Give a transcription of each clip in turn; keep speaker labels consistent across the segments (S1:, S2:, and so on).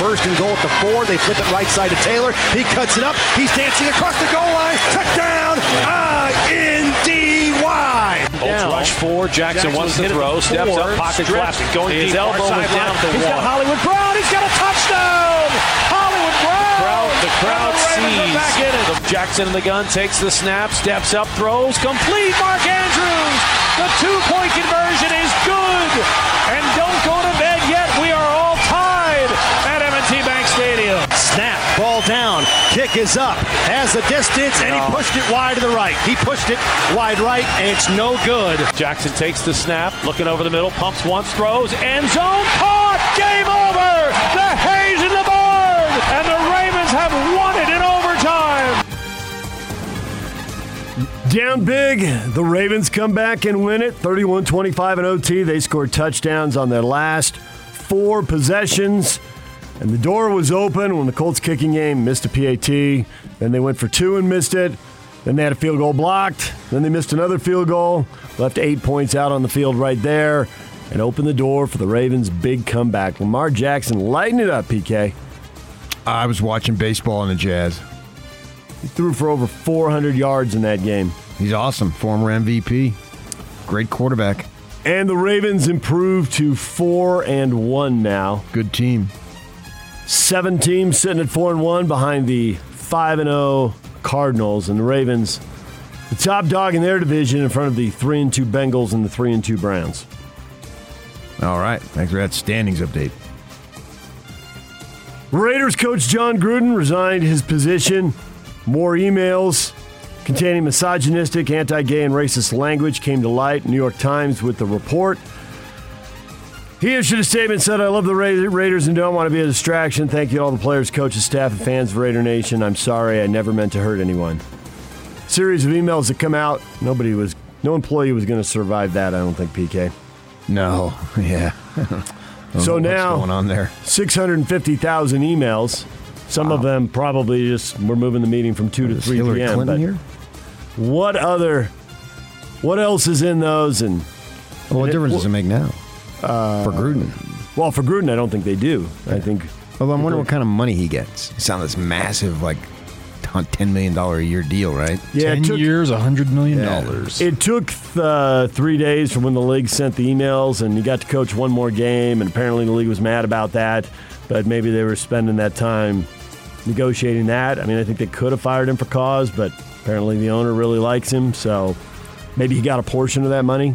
S1: First and goal at the four. They flip it right side to Taylor. He cuts it up. He's dancing across the goal line. Touchdown! I-N-D-Y.
S2: Colts rush four. Jackson, wants to throw. Steps up. Pocket collapsing. Going
S1: his
S2: deep.
S1: elbow
S2: Elbow
S1: was
S2: down to
S1: He's got. Hollywood Brown. He's got a touchdown. Hollywood Brown.
S2: Crowd, the crowd
S1: the Ravens are back in it.
S2: sees. Jackson in the gun takes the snap, steps up, throws, complete. Mark Andrews. The two-point conversion is good. And don't go to bed yet. We are all
S1: Snap, ball down, kick is up, has the distance, and he pushed it wide to the right. He pushed it wide right, and it's no good.
S2: Jackson takes the snap, looking over the middle, pumps once, throws, end zone, caught, game over. The hay's in the barn, and the Ravens have won it in overtime.
S3: Down big. The Ravens come back and win it 31 25 in OT. They scored touchdowns on their last four possessions. And the door was open when the Colts kicking game missed a PAT. Then they went for two and missed it. Then they had a field goal blocked. Then they missed another field goal. Left eight points out on the field right there and opened the door for the Ravens' big comeback. Lamar Jackson lighting it up, PK.
S4: I was watching baseball in the Jazz.
S3: He threw for over 400 yards in that game.
S4: He's awesome. Former MVP. Great quarterback.
S3: And the Ravens improved to 4 and 1 now.
S4: Good team.
S3: Seven teams sitting at 4 and 1 behind the 5 and 0 Cardinals and the Ravens. The top dog in their division in front of the 3 and 2 Bengals and the 3 and 2 Browns.
S4: All right. Thanks for that standings update.
S3: Raiders coach Jon Gruden resigned his position. More emails containing misogynistic, anti gay, and racist language came to light. New York Times with the report. He issued a statement said, I love the Ra- Raiders and don't want to be a distraction. Thank you to all the players, coaches, staff, and fans of Raider Nation. I'm sorry. I never meant to hurt anyone. Series of emails that come out. Nobody was, no employee was going to survive that, I don't think, PK.
S4: No. Yeah.
S3: So now-
S4: going on there?
S3: 650,000 emails. Some of them probably just we're moving the meeting from 2 to 3
S4: Hillary
S3: p.m.
S4: Clinton here?
S3: What other, what else is in those? And
S4: Well, what
S3: it-
S4: difference does it make now?
S3: Uh,
S4: for Gruden.
S3: well, for Gruden, I don't think they do. I think
S4: Well, I'm wondering what kind of money he gets. It's on this massive, like, $10 million a year deal, right?
S3: yeah, it
S5: 10
S3: took,
S5: years, $100 million. dollars.
S3: it took uh, three days from when the league sent the emails, and he got to coach one more game. And apparently, the league was mad about that. But maybe they were spending that time negotiating that. I mean, I think they could have fired him for cause, but apparently the owner really likes him, so maybe he got a portion of that money.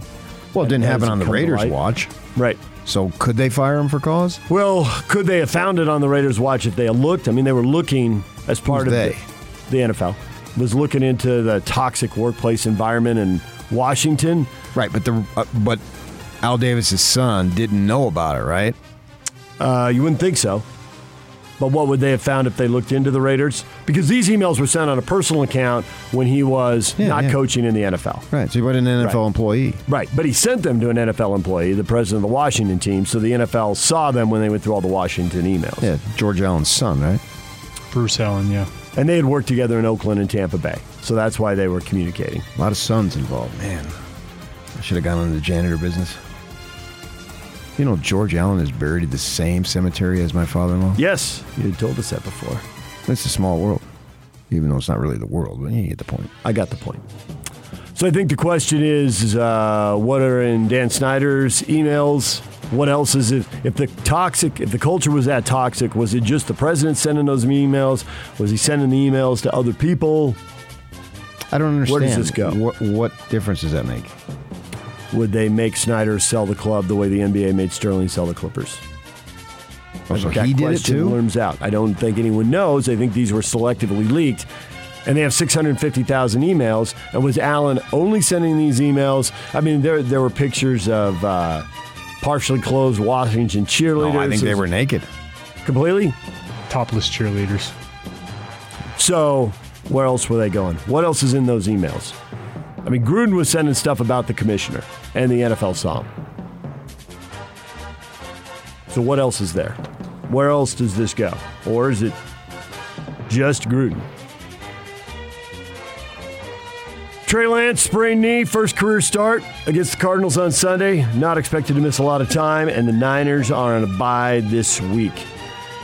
S4: Well, it didn't happen on the Raiders' watch.
S3: Right.
S4: So could they fire him for cause?
S3: Well, could they have found it on the Raiders' watch if they had looked? I mean, they were looking as part
S4: Who's
S3: of
S4: they?
S3: The, the NFL was looking into the toxic workplace environment in Washington.
S4: Right, but the uh, but Al Davis's son didn't know about it, right?
S3: Uh, you wouldn't think so. But what would they have found if they looked into the Raiders? Because these emails were sent on a personal account when he was
S4: Yeah,
S3: not
S4: yeah.
S3: coaching in the NFL.
S4: Right. So he wasn't an NFL
S3: Right.
S4: employee.
S3: Right, but he sent them to an NFL employee, the president of the Washington team, so the NFL saw them when they went through all the Washington emails.
S4: Yeah, George Allen's son, right?
S5: Bruce Allen, yeah.
S3: And they had worked together in Oakland and Tampa Bay. So that's why they were communicating.
S4: A lot of sons involved. Man, I should have gone into the janitor business. You know, George Allen is buried at the same cemetery as my father-in-law.
S3: Yes, you had told us that before.
S4: It's a small world, even though it's not really the world. But you get the point.
S3: I got the point. So I think the question is, uh, what are in Dan Snyder's emails? What else is it? If the toxic, if the culture was that toxic, was it just the president sending those emails? Was he sending the emails to other people?
S4: I don't understand.
S3: Where does this go?
S4: What, what difference does that make?
S3: Would they make Snyder sell the club the way the NBA made Sterling sell the Clippers?
S4: Oh, so
S3: that
S4: he did it
S3: question
S4: too.
S3: Worms out. I don't think anyone knows. I think these were selectively leaked. And they have 650,000 emails. And was Allen only sending these emails? I mean, there there were pictures of uh, partially clothed Washington cheerleaders.
S4: No, I think they were naked.
S3: completely.
S5: Topless cheerleaders.
S3: So Where else were they going? What else is in those emails? I mean, Gruden was sending stuff about the commissioner, and the NFL him. So what else is there? Where else does this go? Or is it just Gruden? Trey Lance sprained knee, first career start against the Cardinals on Sunday. Not expected to miss a lot of time, and the Niners are on a bye this week.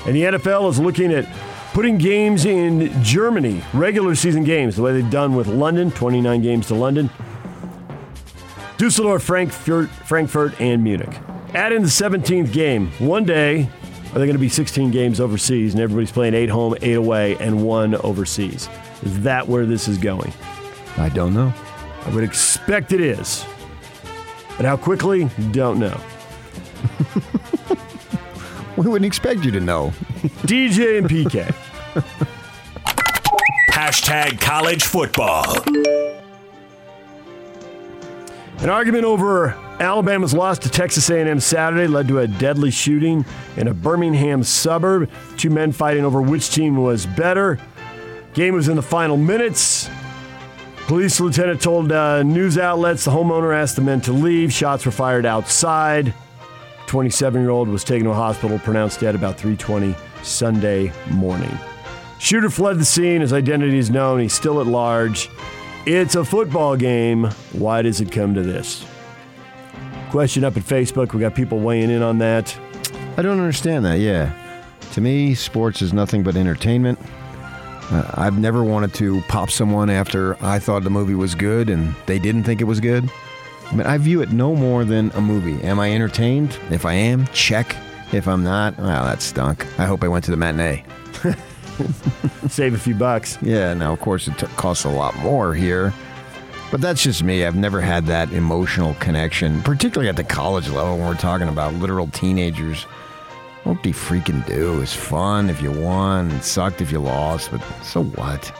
S3: And the NFL is looking at putting games in Germany, regular season games, the way they've done with London, 29 games to London, Dusseldorf, Frankfurt, Frankfurt, and Munich. Add in the 17th game. One day, are there going to be 16 games overseas, and everybody's playing eight home, eight away, and one overseas? Is that where this is going?
S4: I don't know.
S3: I would expect it is. But how quickly? Don't know.
S4: We wouldn't expect you to know.
S3: DJ and PK.
S6: Hashtag college football.
S3: An argument over Alabama's loss to Texas A&M Saturday led to a deadly shooting in a Birmingham suburb. Two men fighting over which team was better. Game was in the final minutes. Police lieutenant told uh, news outlets the homeowner asked the men to leave. Shots were fired outside. 27-year-old was taken to a hospital, pronounced dead about 3:20 Sunday morning. Shooter fled the scene. His identity is known. He's still at large. It's a football game. Why does it come to this? Question up at Facebook. We got people weighing in on that.
S4: I don't understand that. Yeah, to me, sports is nothing but entertainment. Uh, I've never wanted to pop someone after I thought the movie was good and they didn't think it was good. I mean, I view it no more than a movie. Am I entertained? If I am, check. If I'm not, well, that stunk. I hope I went to the matinee.
S3: Save a few bucks.
S4: Yeah, now, of course, it t- costs a lot more here. But that's just me. I've never had that emotional connection, particularly at the college level when we're talking about literal teenagers. What they freaking do is fun if you won, it sucked if you lost, but so what?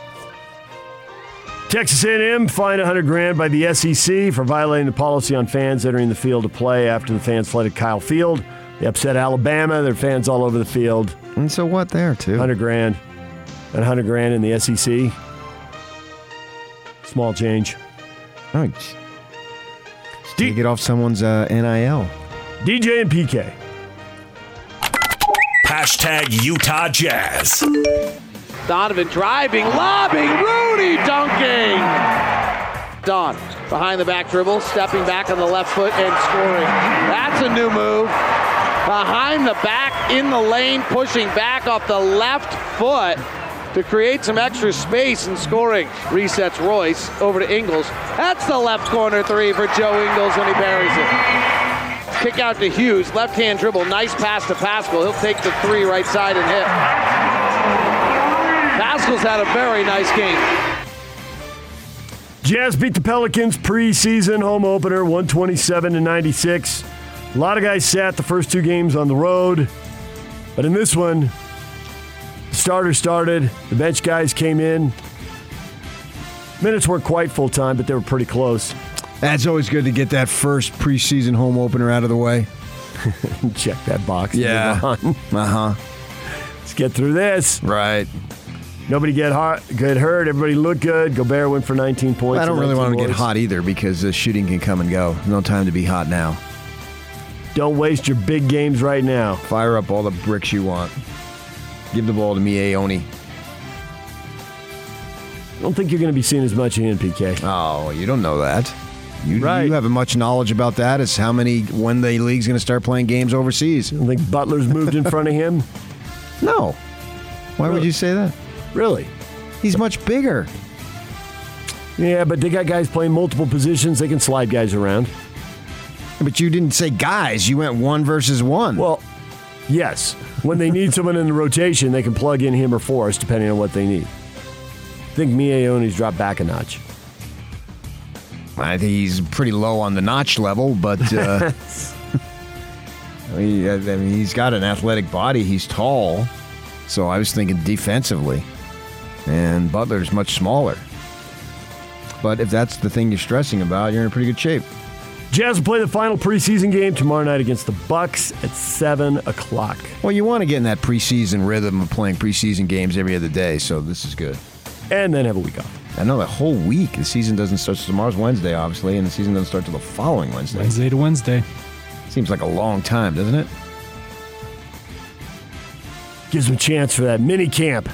S3: Texas A&M fined 100 grand by the SEC for violating the policy on fans entering the field to play after the fans flooded Kyle Field. They upset Alabama. Their fans all over the field.
S4: And so what there, too?
S3: 100 grand. And 100 grand in the SEC. Small change.
S4: Oh, just take it off someone's uh, NIL.
S3: DJ and PK.
S6: Hashtag Utah Jazz.
S7: Donovan driving, lobbing, Rudy dunking. Don behind the back dribble, stepping back on the left foot and scoring. That's a new move. Behind the back, in the lane, pushing back off the left foot to create some extra space and scoring. Resets Royce over to Ingles. That's the left corner three for Joe Ingles when he buries it. Kick out to Hughes, left hand dribble, nice pass to Paschall. He'll take the three right side and hit. Paschall's had a very nice game.
S3: Jazz beat the Pelicans preseason home opener 127 to 96. A lot of guys sat the first two games on the road. But in this one, the starters started, the bench guys came in. Minutes weren't quite full time, but they were pretty close.
S4: That's always good to get that first preseason home opener out of the way.
S3: Check that box.
S4: Yeah. Uh huh.
S3: Let's get through this.
S4: Right.
S3: Nobody get hot, get hurt. Everybody looked good. Gobert went for 19 points.
S4: I don't really want to get hot either because the shooting can come and go. No time to be hot now.
S3: Don't waste your big games right now.
S4: Fire up all the bricks you want. Give the ball to Miye Oni.
S3: I don't think you're going to be seeing as much in PK.
S4: Oh, you don't know that. You,
S3: Right.
S4: you have as much knowledge about that as how many when the league's going to start playing games overseas.
S3: I don't think Butler's moved in front of him.
S4: No. Why would you say that?
S3: Really?
S4: He's much bigger.
S3: Yeah, but they got guys playing multiple positions. They can slide guys around.
S4: But you didn't say guys. You went one versus one.
S3: Well, yes. When they need someone in the rotation, they can plug in him or Forrest, depending on what they need. I think Miye Oni's dropped back a notch.
S4: I think he's pretty low on the notch level, but uh, I, mean, I mean, he's got an athletic body. He's tall, so I was thinking defensively, and Butler's much smaller. But if that's the thing you're stressing about, you're in pretty good shape.
S3: Jazz will play the final preseason game tomorrow night against the Bucks at seven o'clock.
S4: Well, you want to get in that preseason rhythm of playing preseason games every other day, so this is good.
S3: and then have a week off.
S4: I know that whole week. The season doesn't start. So tomorrow's Wednesday, obviously, and the season doesn't start till the following Wednesday.
S5: Wednesday to Wednesday.
S4: Seems like a long time, doesn't it?
S3: Gives them a chance for that mini camp.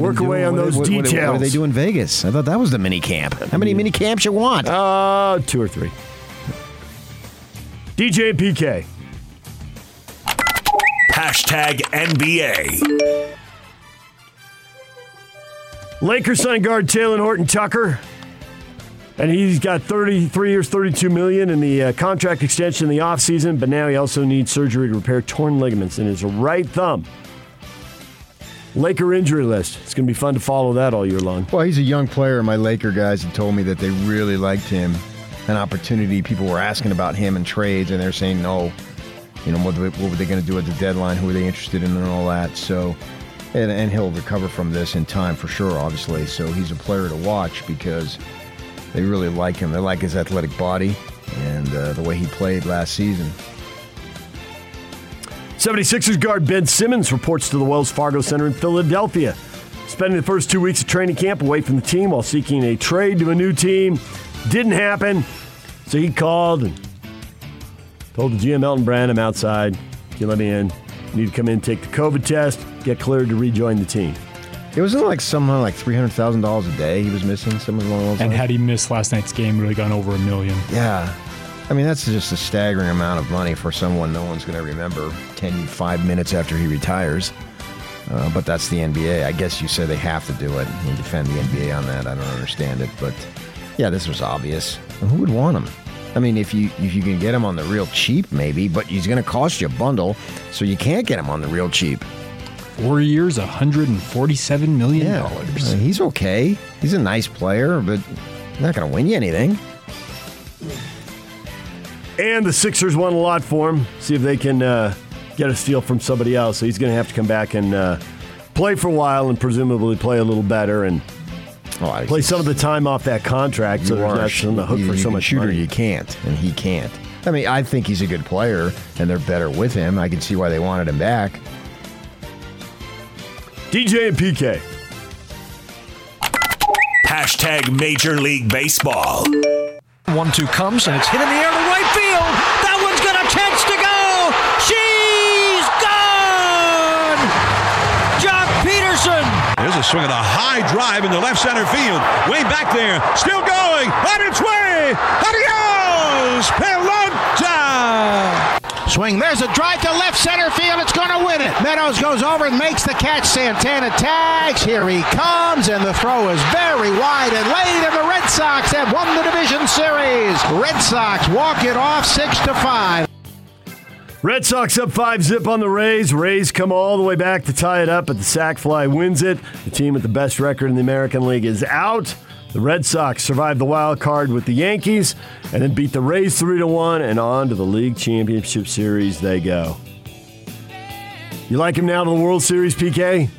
S3: Work away
S4: doing?
S3: on
S4: What-
S3: those
S4: what, what- What, do they do in Vegas? I thought that was the mini camp. How many mini camps you want?
S3: Uh, two or three. DJ and PK.
S6: Hashtag NBA.
S3: Lakers signed guard Talen Horton-Tucker, and he's got 33 years, 32 million in the uh, contract extension in the offseason, but now he also needs surgery to repair torn ligaments in his right thumb. Laker injury list. It's going to be fun to follow that all year long.
S4: Well, he's a young player. My Laker guys have told me that they really liked him. An opportunity. People were asking about him in trades, and they're saying no. You know, what, what were they going to do at the deadline? Who were they interested in, and all that. So, and, and he'll recover from this in time for sure, obviously. So he's a player to watch because they really like him. They like his athletic body and uh, the way he played last season.
S3: 76ers guard Ben Simmons reports to the Wells Fargo Center in Philadelphia. Spending the first two weeks of training camp away from the team while seeking a trade to a new team. Didn't happen. So he called and told the GM Elton Brand, I'm outside. Can you let me in? You need to come in, take the COVID test, get cleared to rejoin the team.
S4: It wasn't like somehow like three hundred thousand dollars a day he was missing. Something along those
S5: And
S4: lines.
S5: had he missed last night's game, really gone over a million.
S4: Yeah. I mean, that's just a staggering amount of money for someone no one's going to remember 10, 5 minutes after he retires. Uh, but that's the NBA. I guess you say they have to do it and defend the NBA on that. I don't understand it. But yeah, this was obvious. And who would want him? I mean, if you if you can get him on the real cheap, maybe, but he's going to cost you a bundle, so you can't get him on the real cheap.
S5: Four years, $147 million.
S4: Yeah, I mean, he's okay. He's a nice player, but not going to win you anything.
S3: And the Sixers won a lot for him. See if they can uh, get a steal from somebody else. So he's going to have to come back and uh, play for a while and presumably play a little better and
S4: Oh, I-
S3: play some of the time off that contract so
S4: you
S3: there's not
S4: sh-
S3: on the hook
S4: you-
S3: for
S4: you
S3: so much
S4: shooter.
S3: money.
S4: You can't, and he can't. I mean, I think he's a good player, and they're better with him. I can see why they wanted him back.
S3: DJ and PK.
S6: Hashtag Major League Baseball.
S1: One two comes and it's hit in the air to right field. That one's got a chance to go. She's gone. Joc Pederson.
S8: There's a swing at a high drive in the left center field. Way back there. Still going. On its way. Adios. Pelota.
S9: Swing. There's a drive to left center field. It's going to win it. Meadows goes over and makes the catch. Santana tags. Here he comes, and the throw is very wide and late. And the Red Sox have won the division series. Red Sox walk it off six to five.
S3: Red Sox up five zip on the Rays. Rays come all the way back to tie it up, but the sac fly wins it. The team with the best record in the American League is out. The Red Sox survived the wild card with the Yankees and then beat the Rays 3 to 1 and on to the league championship series they go. You like him now to the World Series, PK?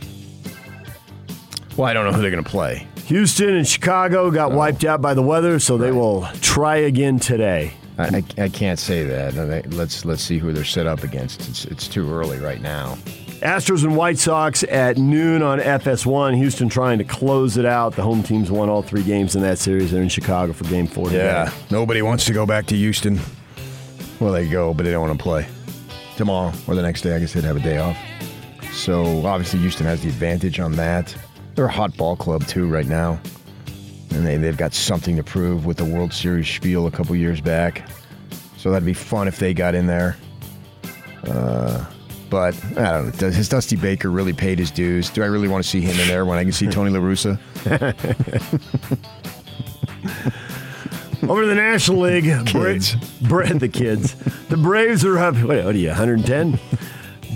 S4: Well, I don't know who they're going to play.
S3: Houston and Chicago got oh. wiped out by the weather, so they will try again today.
S4: I, I, I can't say that. Let's let's see who they're set up against. It's it's too early right now.
S3: Astros and White Sox at noon on FS1. Houston trying to close it out. The home teams won all three games in that series. They're in Chicago for game four. today.
S4: Yeah, nobody wants to go back to Houston. Well, they go, but they don't want to play tomorrow or the next day. I guess they'd have a day off. So obviously, Houston has the advantage on that. They're a hot ball club too right now, and they they've got something to prove with the World Series spiel a couple years back. So that'd be fun if they got in there. Uh, but I don't know. Does, has Dusty Baker really paid his dues? Do I really want to see him in there when I can see Tony La Russa?
S3: Over to the National League.
S4: Kids.
S3: Bra- Bra- the kids. The Braves are up. What, what are you, 110?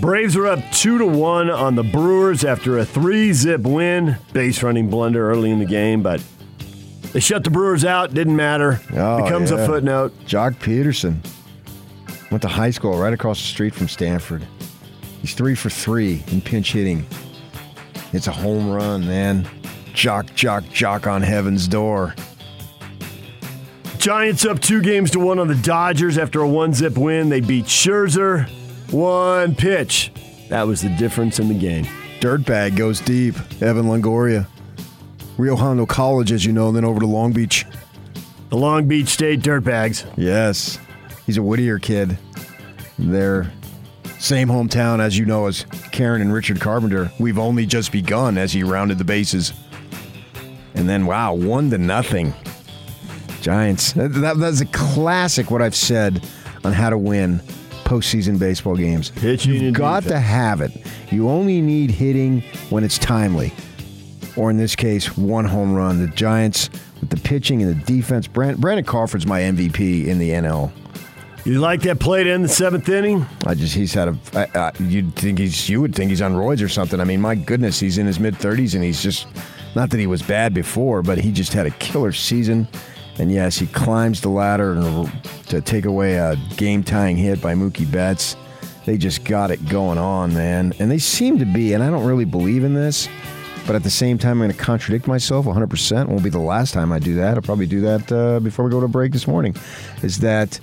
S3: Braves are up 2 to 1 on the Brewers after a three zip win. Base running blunder early in the game, but they shut the Brewers out. Didn't matter.
S4: Oh,
S3: Becomes
S4: yeah.
S3: a footnote.
S4: Joc Pederson went to high school right across the street from Stanford. He's three for three in pinch hitting. It's a home run, man. Jock, jock, jock on heaven's door.
S3: Giants up two games to one on the Dodgers after a one zip win. They beat Scherzer. One pitch. That was the difference in the game.
S4: Dirtbag goes deep. Evan Longoria. Rio Hondo College, as you know, and then over to Long Beach.
S3: The Long Beach State Dirtbags.
S4: Yes. He's a Whittier kid. They're same hometown, as you know, as Karen and Richard Carpenter. We've only just begun as he rounded the bases. And then, wow, one to nothing. Giants. That, that- that's a classic, what I've said on how to win postseason baseball games.
S3: Pitching
S4: You've got to have it. You only need hitting when it's timely. Or in this case, one home run. The Giants with the pitching and the defense. Brand, Brandon Crawford's my MVP in the NL.
S3: You like that play to end the seventh inning?
S4: I just he's had a. I, I, you'd think he's you would think he's on roids or something. I mean, my goodness, he's in his mid thirties and he's just not that he was bad before, but he just had a killer season. And yes, he climbs the ladder to take away a game tying hit by Mookie Betts. They just got it going on, man. And they seem to be, and I don't really believe in this, but at the same time, I'm going to contradict myself 100%. Won't be the last time I do that. I'll probably do that uh, before we go to break this morning. Is that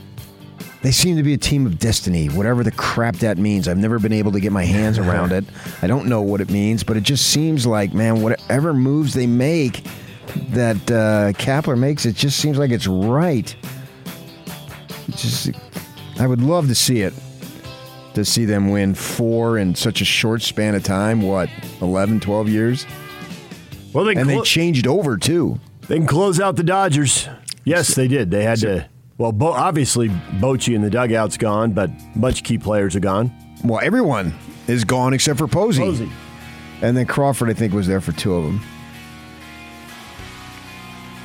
S4: they seem to be a team of destiny, whatever the crap that means. I've never been able to get my hands around it. I don't know what it means, but it just seems like, man, whatever moves they make that uh, Kapler makes, it just seems like it's right. Just, I would love to see it. To see them win four in such a short span of time, what, 11, 12 years?
S3: Well, they
S4: And they changed over, too.
S3: They can close out the Dodgers. Yes, they did. They had to. Well, Bo, obviously, Bochy in the dugout's gone, but a bunch of key players are gone.
S4: Well, everyone is gone except for Posey.
S3: Posey.
S4: And then Crawford, I think, was there for two of them.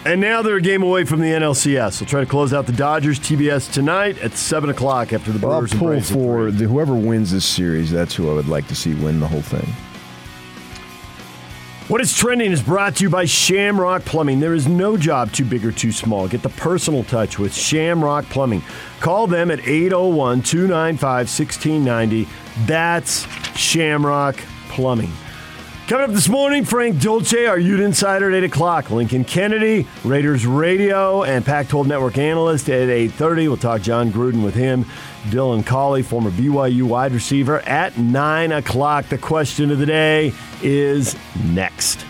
S3: And now they're a game away from the NLCS. They'll try to close out the Dodgers. TBS tonight at 7 o'clock after the
S4: Well, I'll pull for the, whoever wins this series. That's who I would like to see win the whole thing.
S3: What is trending is brought to you by Shamrock Plumbing. There is no job too big or too small. Get the personal touch with Shamrock Plumbing. Call them at 801 295 1690. That's Shamrock Plumbing. Coming up this morning, Frank Dolce, our Ute Insider at 8 o'clock. Lincoln Kennedy, Raiders Radio, and Pac-12 Network analyst at 8.30. We'll talk Jon Gruden with him. Dylan Collie, former BYU wide receiver, at 9 o'clock. The question of the day is next.